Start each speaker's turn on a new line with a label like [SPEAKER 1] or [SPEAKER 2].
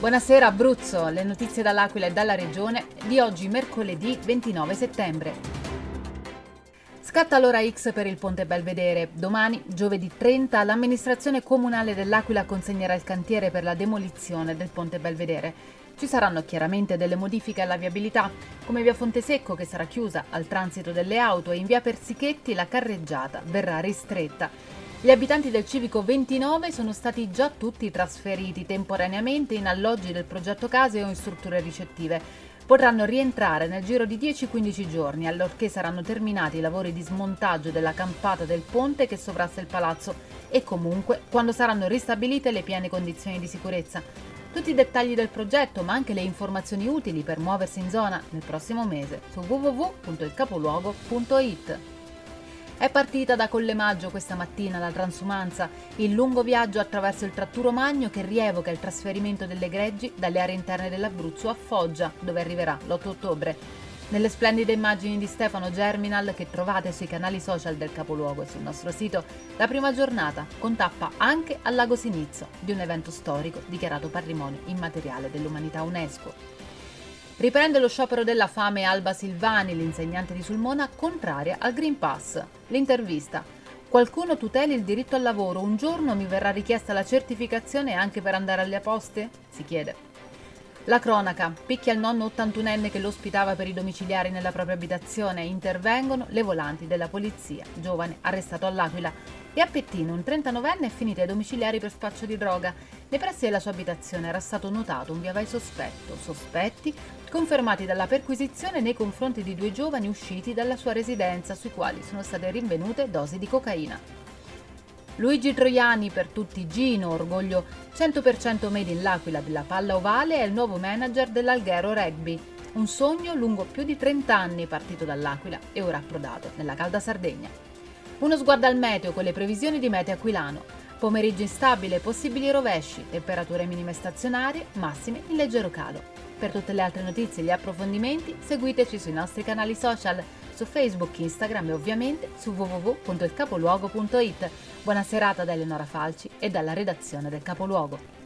[SPEAKER 1] Buonasera Abruzzo, le notizie dall'Aquila e dalla Regione di oggi mercoledì 29 settembre. Scatta l'ora X per il Ponte Belvedere. Domani, giovedì 30, l'amministrazione comunale dell'Aquila consegnerà il cantiere per la demolizione del Ponte Belvedere. Ci saranno chiaramente delle modifiche alla viabilità, come via Fontesecco che sarà chiusa al transito delle auto e in via Persichetti la carreggiata verrà ristretta. Gli abitanti del civico 29 sono stati già tutti trasferiti temporaneamente in alloggi del progetto case o in strutture ricettive. Potranno rientrare nel giro di 10-15 giorni, allorché saranno terminati i lavori di smontaggio della campata del ponte che sovrasta il palazzo e comunque quando saranno ristabilite le piene condizioni di sicurezza. Tutti i dettagli del progetto, ma anche le informazioni utili per muoversi in zona nel prossimo mese su www.ilcapoluogo.it. È partita da Collemaggio questa mattina la transumanza, il lungo viaggio attraverso il Tratturo Magno che rievoca il trasferimento delle greggi dalle aree interne dell'Abruzzo a Foggia, dove arriverà l'8 ottobre. Nelle splendide immagini di Stefano Germinal che trovate sui canali social del capoluogo e sul nostro sito, la prima giornata con tappa anche al Lago Sinizzo di un evento storico dichiarato patrimonio immateriale dell'umanità UNESCO. Riprende lo sciopero della fame Alba Silvani, l'insegnante di Sulmona, contraria al Green Pass. L'intervista. Qualcuno tuteli il diritto al lavoro. Un giorno mi verrà richiesta la certificazione anche per andare alle poste? Si chiede. La cronaca. Picchia il nonno 81enne che lo ospitava per i domiciliari nella propria abitazione. Intervengono le volanti della polizia. Giovane arrestato all'Aquila. E a Pettino un 39enne è finito ai domiciliari per spaccio di droga. Nei pressi della sua abitazione era stato notato un via vai sospetto. Sospetti confermati dalla perquisizione nei confronti di due giovani usciti dalla sua residenza sui quali sono state rinvenute dosi di cocaina. Luigi Troiani per tutti Gino, orgoglio 100% made in l'Aquila della palla ovale, è il nuovo manager dell'Alghero Rugby. Un sogno lungo più di 30 anni partito dall'Aquila e ora approdato nella calda Sardegna. Uno sguardo al meteo con le previsioni di meteo aquilano. Pomeriggio instabile, possibili rovesci, temperature minime stazionarie, massime in leggero calo. Per tutte le altre notizie e gli approfondimenti seguiteci sui nostri canali social, su Facebook, Instagram e ovviamente su www.ilcapoluogo.it. Buona serata da Eleonora Falci e dalla redazione del Capoluogo.